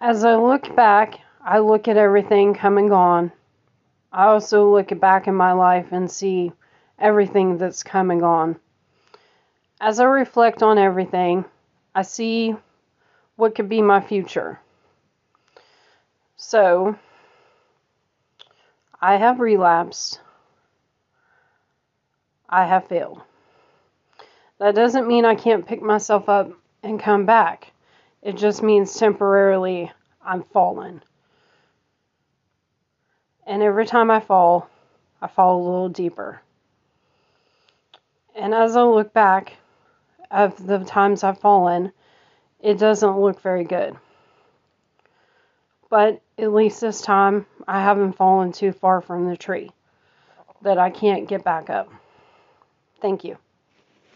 As I look back, I look at everything come and gone. I also look back in my life and see everything that's come and gone. As I reflect on everything, I see what could be my future. So, I have relapsed. I have failed. That doesn't mean I can't pick myself up and come back. It just means temporarily I'm fallen. And every time I fall, I fall a little deeper. And as I look back of the times I've fallen, it doesn't look very good. But at least this time, I haven't fallen too far from the tree that I can't get back up. Thank you.